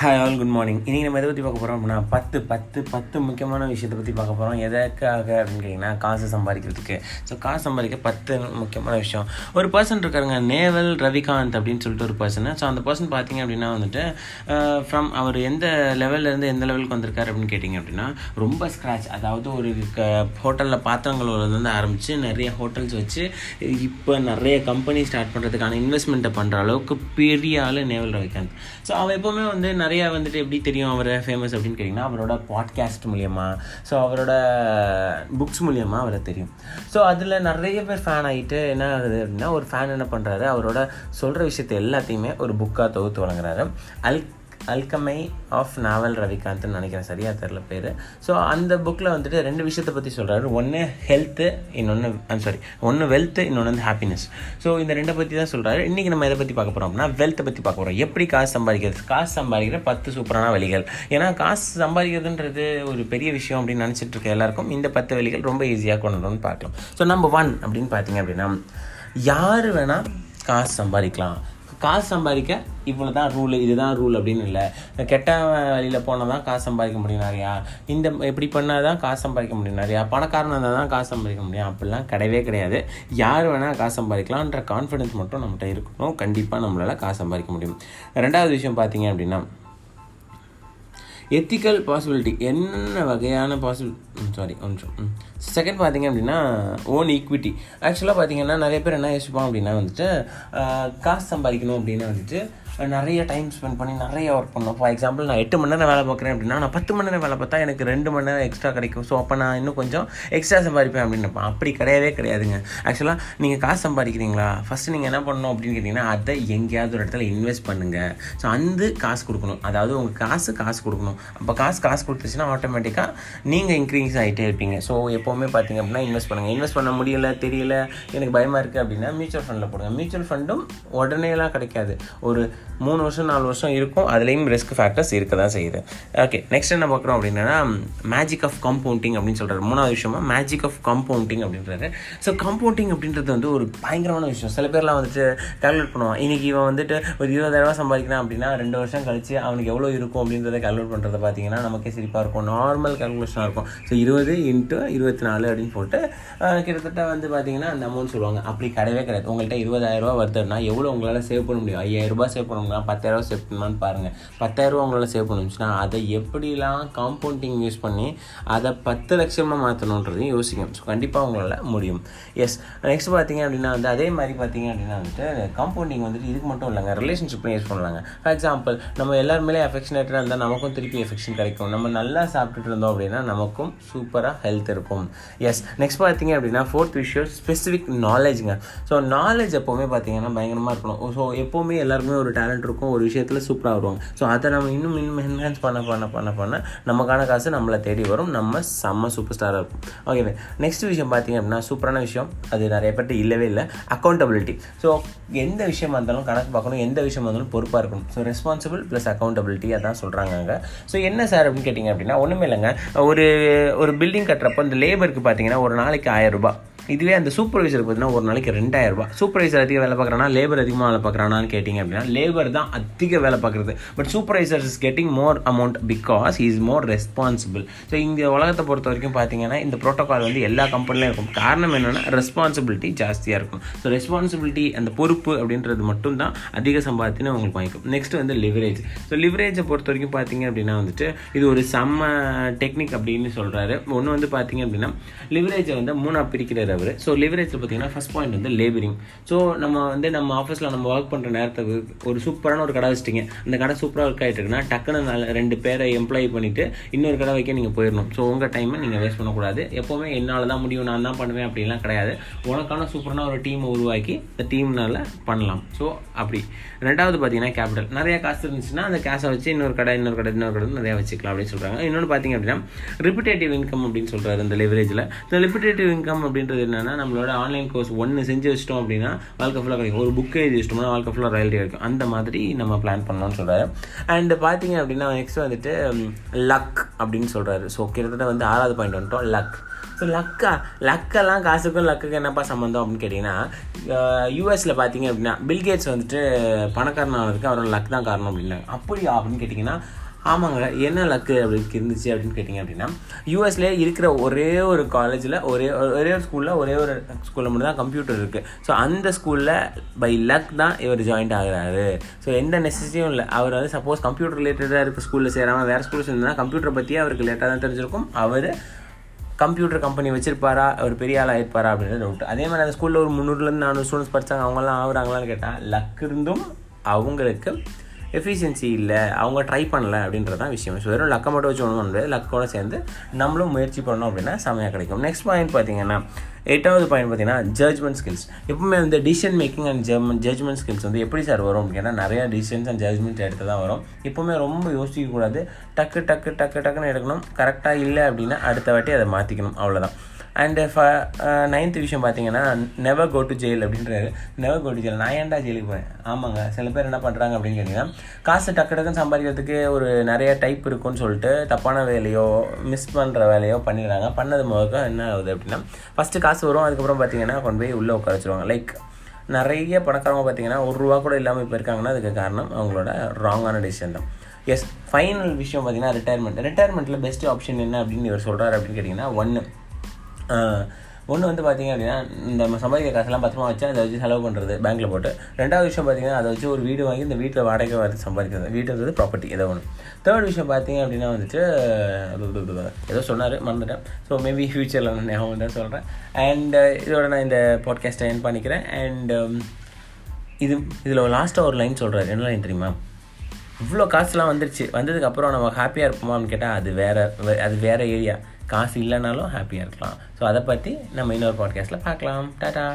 Hi all good morning இன்றைக்கி நம்ம எதை பற்றி பார்க்க போகிறோம் அப்படின்னா பத்து பத்து பத்து முக்கியமான விஷயத்தை பற்றி பார்க்க போகிறோம் எதற்காக அப்படின்னு கேட்டிங்கன்னா காசு சம்பாதிக்கிறதுக்கு. ஸோ காசு சம்பாதிக்க பத்து முக்கியமான விஷயம். ஒரு பர்சன் இருக்காருங்க நேவல் ரவிகாந்த் அப்படின்னு சொல்லிட்டு ஒரு பர்சன் ஸோ அந்த பர்சன் பார்த்தீங்க அப்படின்னா வந்துட்டு uh, ஃப்ரம் அவர் எந்த லெவல்லேருந்து எந்த லெவலுக்கு வந்திருக்காரு அப்படின்னு கேட்டிங்க அப்படின்னா ரொம்ப ஸ்க்ராச் அதாவது ஒரு க ஹோட்டலில் பாத்திரங்கள்லேருந்து ஆரம்பித்து நிறைய ஹோட்டல்ஸ் வச்சு இப்போ நிறைய கம்பெனி ஸ்டார்ட் பண்ணுறதுக்கான இன்வெஸ்ட்மெண்ட்டை பண்ணுற அளவுக்கு பெரிய ஆள் நேவல் ரவிகாந்த். ஸோ அவன் எப்போவுமே வந்து நிறையா வந்துட்டு எப்படி தெரியும் அவரை ஃபேமஸ் அப்படின்னு கேட்டிங்கன்னா அவரோட பாட்காஸ்ட் மூலியமாக ஸோ அவரோட புக்ஸ் மூலியமாக அவரை தெரியும். ஸோ அதில் நிறைய பேர் ஃபேன் ஆகிட்டு என்ன ஆகுது அப்படின்னா ஒரு ஃபேன் என்ன பண்ணுறாரு அவரோட சொல்கிற விஷயத்தை எல்லாத்தையுமே ஒரு புக்காக தொகுத்து வழங்குறாரு. அல் அல்கமை ஆஃப் நாவல் ரவிகாந்த்னு நினைக்கிறேன். சரியாக தெரில பேர். ஸோ அந்த புக்கில் வந்துட்டு ரெண்டு விஷயத்தை பற்றி சொல்கிறாரு ஒன்று ஹெல்த்து இன்னொன்று சாரி ஒன்று வெல்த்து இன்னொன்று வந்து ஹாப்பினஸ் ஸோ இந்த ரெண்டை பற்றி தான் சொல்கிறாரு இன்றைக்கி நம்ம எதை பற்றி பார்க்க போகிறோம் அப்படின்னா வெல்த்தை பற்றி பார்க்க போகிறோம் எப்படி காசு சம்பாதிக்கிறது? காசு சம்பாதிக்கிற பத்து சூப்பரான வழிகள். ஏன்னா காசு சம்பாதிக்கிறதுன்றது ஒரு பெரிய விஷயம் அப்படின்னு நினச்சிட்டு இருக்க எல்லாருக்கும் இந்த பத்து வழிகள் ரொம்ப ஈஸியாக கொண்டு வரணும்னு பார்க்கலாம். ஸோ நம்பர் ஒன் அப்படின்னு பார்த்தீங்க அப்படின்னா யார் வேணால் காசு சம்பாதிக்கலாம். காசு சம்பாதிக்க இவ்வளோ தான் ரூல் இதுதான் ரூல் அப்படின்னு இல்லை. கெட்ட வழியில் போனால் தான் காசு சம்பாதிக்க முடியும் நிறையா. இந்த இப்படி பண்ணால் தான் காசு சம்பாதிக்க முடியும் நிறையா. பணக்காரனாக இருந்தால் தான் காசு சம்பாதிக்க முடியும். அப்படிலாம் கிடையவே கிடையாது. யார் வேணால் காசு சம்பாதிக்கலான்ற கான்ஃபிடென்ஸ் மட்டும் நம்மகிட்ட இருக்கணும். கண்டிப்பாக நம்மளால் காசு சம்பாதிக்க முடியும். ரெண்டாவது விஷயம் பார்த்தீங்க அப்படின்னா எத்திக்கல் பாசிபிலிட்டி என்ன வகையான பாசிபிள் சாரி கொஞ்சம் செகண்ட் பார்த்தீங்க அப்படின்னா ஓன் ஈக்விட்டி ஆக்சுவலாக பார்த்தீங்கன்னா நிறைய பேர் என்ன யோசிப்பான் அப்படின்னா வந்துட்டு காசு சம்பாதிக்கணும் அப்படின்னா வந்துட்டு நிறைய டைம் ஸ்பெண்ட் பண்ணி நிறைய ஒர்க் பண்ணணும் ஃபார் எக்ஸாம்பிள் நான் எட்டு மணி நேரம் வேலை பார்க்குறேன் அப்படின்னா நான் பத்து மணி நேரம் வேலை பார்த்தா எனக்கு ரெண்டு மணி நேரம் எக்ஸ்ட்ரா கிடைக்கும். ஸோ அப்போ நான் இன்னும் கொஞ்சம் எக்ஸ்ட்ரா சம்பாதிப்பேன் அப்படின்னு நினைப்பேன் அப்படி கிடையவே கிடையாதுங்க. ஆக்சுவலாக நீங்கள் காசு சம்பாதிக்கிறீங்களா? ஃபஸ்ட்டு நீங்கள் என்ன பண்ணணும் அப்படின்னு கேட்டிங்கன்னா அதை எங்கேயாவது ஒரு இடத்துல இன்வெஸ்ட் பண்ணுங்கள் ஸோ அந்த காசு கொடுக்கணும். அதாவது உங்கள் காசு காசு கொடுக்கணும். அப்போ காசு காசு கொடுத்துச்சுன்னா ஆட்டோமேட்டிக்காக நீங்கள் இன்க்ரீஸ் ஆகிட்டே இருப்பீங்க. ஸோ எப்போவுமே பார்த்தீங்க அப்படின்னா இன்வெஸ்ட் பண்ணுங்கள் இன்வெஸ்ட் பண்ண முடியல தெரியல எனக்கு பயமாக இருக்குது அப்படின்னா மியூச்சுவல் ஃபண்டில் போடுங்க. மியூச்சுவல் ஃபண்டும் உடனேலாம் கிடைக்காது. ஒரு மூணு வருஷம் நாலு வருஷம் இருக்கும். அதுலேயும் ரிஸ்க் ஃபேக்டர்ஸ் இருக்க தான் செய்யுது. ஓகே நெக்ஸ்ட் என்ன பார்க்குறோம் அப்படின்னா மேஜிக் ஆஃப் கம்பவுண்டிங் அப்படின்னு சொல்கிறார் மூணாவது விஷயமா மேஜிக் ஆஃப் கம்பவுண்டிங் அப்படின்றது ஸோ கம்பவுண்டிங் அப்படின்றது வந்து ஒரு பயங்கரமான விஷயம். சில பேர்லாம் வந்துட்டு கால்குலேட் பண்ணுவான். இன்றைக்கி இவன் வந்துட்டு ஒரு இருபதாயிரரூவா சம்பாதிக்கிறான் அப்படின்னா ரெண்டு வருஷம் கழிச்சு அவனுக்கு எவ்வளோ இருக்கும் அப்படின்றத கால்குலேட் பண்ணுறத பார்த்தீங்கன்னா நமக்கே சிரிப்பாக இருக்கும். நார்மல் கால்குலேஷனாக இருக்கும். ஸோ இருபது இன்ட்டு இருபத்தி நாலு அப்படின்னு போட்டு கிட்டத்தட்ட வந்து பார்த்தீங்கன்னா அந்த அமௌண்ட் சொல்லுவாங்க. அப்படி கிடையவே கிடையாது. உங்கள்கிட்ட இருபதாயிரரூவா வருதுன்னா எவ்வளோ உங்களால் சேவ் பண்ண முடியும்? ஐயாயிரரூபா சேவ் பண்ண முடியும் பத்தாயிரரூவா சேவ் பண்ணலான்னு பாருங்கள் பத்தாயிரரூவா உங்களால் சேவ் பண்ணுச்சுன்னா அதை எப்படிலாம் காம்பவுண்டிங் யூஸ் பண்ணி அதை பத்து லட்சமாக மாற்றணுன்றதையும் யோசிக்கணும் ஸோ கண்டிப்பாக உங்களால் முடியும். எஸ் நெக்ஸ்ட் பார்த்தீங்க அப்படின்னா வந்து அதே மாதிரி பார்த்தீங்க அப்படின்னா வந்துட்டு காம்பவுண்டிங் வந்துட்டு இதுக்கு மட்டும் இல்லைங்க. ரிலேஷன்ஷிப்லையும் யூஸ் பண்ணலாங்க. ஃபார் எக்ஸாம்பிள் நம்ம எல்லாருமே அஃபெக்ஷனேட்டாக இருந்தால் நமக்கும் திருப்பி எஃபெக்ஷன் கிடைக்கும். நம்ம நல்லா சாப்பிட்டுட்டு இருந்தோம் அப்படின்னா நமக்கும் சூப்பராக ஹெல்த் இருக்கும். எஸ் நெக்ஸ்ட் பார்த்தீங்க அப்படின்னா ஃபோர்த் விஷயம் ஸ்பெசிஃபிக் நாலேஜுங்க ஸோ நாலேஜ் எப்போவுமே பார்த்தீங்கன்னா பயங்கரமாக இருக்கணும். ஸோ எப்போவுமே எல்லாருமே ஒரு டேலண்ட் இருக்கும் ஒரு விஷயத்தில் சூப்பராக வருவாங்க. ஸோ அதை நம்ம இன்னும் இன்னும் என்ஹான்ஸ் பண்ண பண்ண பண்ண பண்ண நமக்கான காசு நம்மளை தேடி வரும். நம்ம செம்ம சூப்பர் ஸ்டாராக இருக்கும் ஓகே நெக்ஸ்ட் விஷயம் பார்த்தீங்க அப்படின்னா சூப்பரான விஷயம். அது நிறைய பேர்ட்ட இல்லவே இல்லை. அக்கௌண்டபிலிட்டி ஸோ எந்த விஷயமா இருந்தாலும் கணக்கு பார்க்கணும். எந்த விஷயமா இருந்தாலும் பொறுப்பாக இருக்கணும். ஸோ ரெஸ்பான்சிபிள் ப்ளஸ் அக்கௌண்டபிலிட்டி அதான் சொல்கிறாங்க அங்கே. ஸோ என்ன சார் அப்படின்னு கேட்டிங்க அப்படின்னா ஒன்றுமே இல்லைங்க. ஒரு ஒரு பில்டிங் கட்டுறப்போ இந்த லேபருக்கு பார்த்தீங்கன்னா ஒரு நாளைக்கு ஆயிரம் ரூபாய். இதுவே அந்த சூப்பர்வைசர் பார்த்தீங்கன்னா ஒரு நாளைக்கு ரெண்டாயிரம் ரூபாய். சூப்பர்வைசர் அதிக வேலை பார்க்குறானா? லேபர் அதிகமாக வேலை பார்க்குறானான்னு கேட்டிங்க அப்படின்னா லேபர் தான் அதிக வேலை பார்க்குறது. But supervisor is getting more amount because is more responsible so இந்த உலகத்தை பொறுத்த வரைக்கும் பார்த்தீங்கன்னா இந்த ப்ரோட்டோக்கால் வந்து எல்லா கம்பெனிலையும் இருக்கும். காரணம் என்னென்னா ரெஸ்பான்சிபிலிட்டி ஜாஸ்தியாக இருக்கும். ஸோ ரெஸ்பான்சிபிலிட்டி அந்த பொறுப்பு அப்படின்றது மட்டும் தான் அதிக சம்பாத்தின்னு உங்களுக்கு வாங்கிக்கும். நெக்ஸ்ட் வந்து லிவரேஜ் ஸோ லிவரேஜை பொறுத்த வரைக்கும் பார்த்தீங்க அப்படின்னா வந்துட்டு இது ஒரு செம்ம டெக்னிக் அப்படின்னு சொல்கிறாரு ஒன்று வந்து பார்த்தீங்க அப்படின்னா லிவரேஜை வந்து மூணாக பிரிக்கிறார் அவர் ஸோ லிவரேஜில் பார்த்தீங்கன்னா ஃபஸ்ட் பாயிண்ட் வந்து லேபரிங் ஸோ நம்ம வந்து நம்ம ஆஃபீஸில் நம்ம ஒர்க் பண்ணுற நேரத்துக்கு ஒரு சூப்பரான ஒரு கடை வச்சிட்டிங்க. அந்த கடை சூப்பராக ஒர்க் ஆகிட்டு இருக்குன்னா டக்குன்னு ரெண்டு பேரை எம்ப்ளாய் பண்ணிவிட்டு இன்னொரு கடை வைக்க நீங்கள் போயிடணும். ஸோ உங்கள் டைமை நீங்கள் வேஸ்ட் பண்ணக்கூடாது. எப்போவுமே என்னால் தான் முடியும் நான் தான் பண்ணுவேன் அப்படின்லாம் கிடையாது. உனக்கான சூப்பரான ஒரு டீமை உருவாக்கி இந்த டீம்னால பண்ணலாம். ஸோ அப்படி. ரெண்டாவது பார்த்தீங்கன்னா கேபிட்டல் நிறைய காசு இருந்துச்சுன்னா அந்த காசை வச்சு இன்னொரு கடை இன்னொரு கடை இன்னொரு கடை நிறையா வச்சுக்கலாம் அப்படின்னு சொல்கிறாங்க இன்னொன்று பார்த்தீங்க அப்படின்னா ரிப்பிட்டேட்டிவ் இன்கம் அப்படின்னு சொல்கிறாரு இந்த லிவரேஜில் இந்த ரிப்பிட்டேட்டிவ் இன்கம் அப்படின்றது என்னென்னா நம்மளோட ஆன்லைன் கோர்ஸ் ஒன்று செஞ்சு வச்சிட்டோம் அப்படின்னா வாழ்க்கை ஃபுல்லாக கிடைக்கும். ஒரு புக்கு எழுதி வச்சிட்டோம்னா வாழ்க்கை ஃபுல்லாக ராயல்ட்டி கிடைக்கும். அந்த மாதிரி நம்ம பிளான் பண்ணலாம்னு சொல்கிறாரு அண்ட் பார்த்தீங்க அப்படின்னா நெக்ஸ்ட் வந்துட்டு லக் அப்படின்னு சொல்கிறாரு ஸோ கிட்டத்தட்ட வந்து ஆறாவது பாயிண்ட் வந்துட்டோம் லக் ஸோ லக்கா லக்கெல்லாம் காசுக்கும் லக்குக்கு என்னப்பா சம்மந்தம் அப்படின்னு கேட்டிங்கன்னா யூஎஸில் பார்த்தீங்க அப்படின்னா பில்கேட்ஸ் வந்துட்டு பணக்காரன் இருக்குது அவரோட லக் தான் காரணம் அப்படின்னாங்க அப்படியா அப்படின்னு கேட்டிங்கன்னா ஆமாங்க என்ன லக்கு அப்படி இருந்துச்சு அப்படின்னு கேட்டிங்க அப்படின்னா யூஎஸ்லேயே இருக்கிற ஒரே ஒரு காலேஜில் ஒரே ஒரே ஒரு ஸ்கூலில் ஒரே ஒரு ஸ்கூலில் மட்டும் தான் கம்ப்யூட்டர் இருக்குது ஸோ அந்த ஸ்கூலில் பை லக் தான் இவர் ஜாயின்ட் ஆகிறாரு. ஸோ எந்த நெசசிட்டியும் இல்லை. அவர் வந்து சப்போஸ் கம்ப்யூட்டர் ரிலேட்டடாக இருக்க ஸ்கூலில் சேராமல் வேறு ஸ்கூலில் சேர்ந்தா கம்ப்யூட்டர் பற்றியே அவருக்கு லேட்டாக தான் தெரிஞ்சிருக்கும். அவர் கம்ப்யூட்டர் கம்பெனி வச்சிருப்பாரா? அவர் பெரிய ஆளாக இருப்பாரா அப்படின்றது டவுட் அதே மாதிரி அந்த ஸ்கூலில் ஒரு முந்நூறுலேருந்து நானூறு ஸ்டூடெண்ட்ஸ் படித்தாங்க அவங்களாம் ஆகுறாங்களான்னு கேட்டால் லக் இருந்தும் அவங்களுக்கு எஃபிஷியன்சி இல்லை அவங்க ட்ரை பண்ணல அப்படின்றதான் விஷயம். ஸோ வெறும் லக்கை மட்டும் வச்சு ஒன்றும் முடியாது. லக்கோட சேர்ந்து நம்மளும் முயற்சி பண்ணோம் அப்படின்னா செமையாக கிடைக்கும். நெக்ஸ்ட் பாயிண்ட் பார்த்தீங்கன்னா எட்டாவது பாயிண்ட் பார்த்தீங்கன்னா ஜட்ஜ்மெண்ட் ஸ்கில்ஸ் எப்பவுமே வந்து decision making and German judgement skills வந்து எப்படி சார் வரும் அப்படின்னா நிறையா டிசிஷன்ஸ் அண்ட் ஜட்ஜ்மெண்ட் எடுத்து தான் வரும். எப்பவுமே ரொம்ப யோசிக்கக்கூடாது. டக்கு டக்கு டக்கு டக்குன்னு எடுக்கணும். கரெக்டாக இல்லை அப்படின்னா அடுத்த வாட்டி அதை மாற்றிக்கணும் அவ்வளோதான் அண்டு ஃப நைன்த் விஷயம் பார்த்தீங்கன்னா நெவர் கோ டு ஜெயில் அப்படின்றாரு. நெவர் கோ டு ஜெயில் நான் ஏன்டா ஜெயிலுக்கு போகிறேன் ஆமாங்க. சில பேர் என்ன பண்ணுறாங்க அப்படின்னு கேட்டிங்கன்னா காசு டக்கு டக்குன்னு சம்பாதிக்கிறதுக்கு ஒரு நிறைய டைப் இருக்குன்னு சொல்லிட்டு தப்பான வேலையோ மிஸ் பண்ணுற வேலையோ பண்ணிடுறாங்க. பண்ணது முதல்ல என்ன ஆகுது அப்படின்னா ஃபஸ்ட்டு காசு வரும். அதுக்கப்புறம் பார்த்தீங்கன்னா கொண்டு போய் உள்ளே உட்கார வச்சுருவாங்க. லைக் நிறைய பணக்காரங்க பார்த்தீங்கன்னா ஒரு ரூபா கூட இல்லாமல் இப்போ இருக்காங்கன்னா அதுக்கு காரணம் அவங்களோட ராங்கான டிசிஷன் தான். எஸ் ஃபைனல் விஷயம் பார்த்தீங்கன்னா ரிட்டையர்மெண்ட் ரிட்டையர்மெண்ட்டில் பெஸ்ட் ஆப்ஷன் என்ன அப்படின்னு இவர் சொல்கிறாரு அப்படின்னு கேட்டிங்கன்னா ஒன்று ஒன்று வந்து பார்த்தீங்க அப்படின்னா இந்த நம்ம சம்பாதிக்கிற காசெல்லாம் பத்திரமா வச்சு அதை வச்சு செலவு பண்ணுறது பேங்க்கில் போட்டு. ரெண்டாவது விஷயம் பார்த்தீங்கன்னா அதை வச்சு ஒரு வீடு வாங்கி இந்த வீட்டில் வாடகை வந்து சம்பாதிக்கிறது. வீட்டுன்றது ப்ராப்பர்ட்டி ஏதோ ஒன்று தேர்ட் விஷயம் பார்த்திங்க அப்படின்னா வந்துட்டு ஏதோ சொன்னார் மறந்துட்டேன். ஸோ மேபி ஃப்யூச்சரில் நான் ஞாபகம் தான் சொல்கிறேன் அண்ட் uh, இதோட நான் இந்த பாட்காஸ்ட்டை என் பண்ணிக்கிறேன். அண்ட் um, இது இதில் லாஸ்ட்டாக ஒரு லைன் சொல்கிறார் என்ன லைன் தெரியுமா? இவ்வளோ காசுலாம் வந்துருச்சு. வந்ததுக்கப்புறம் நம்ம ஹாப்பியாக இருப்போமான்னு கேட்டால் அது வேறு அது வேறு ஏரியா காசு இல்லைனாலும் ஹாப்பியாக இருக்கலாம் ஸோ அதை பற்றி நம்ம இன்னொரு பாட்காஸ்ட்டில் பார்க்கலாம் டாட்டா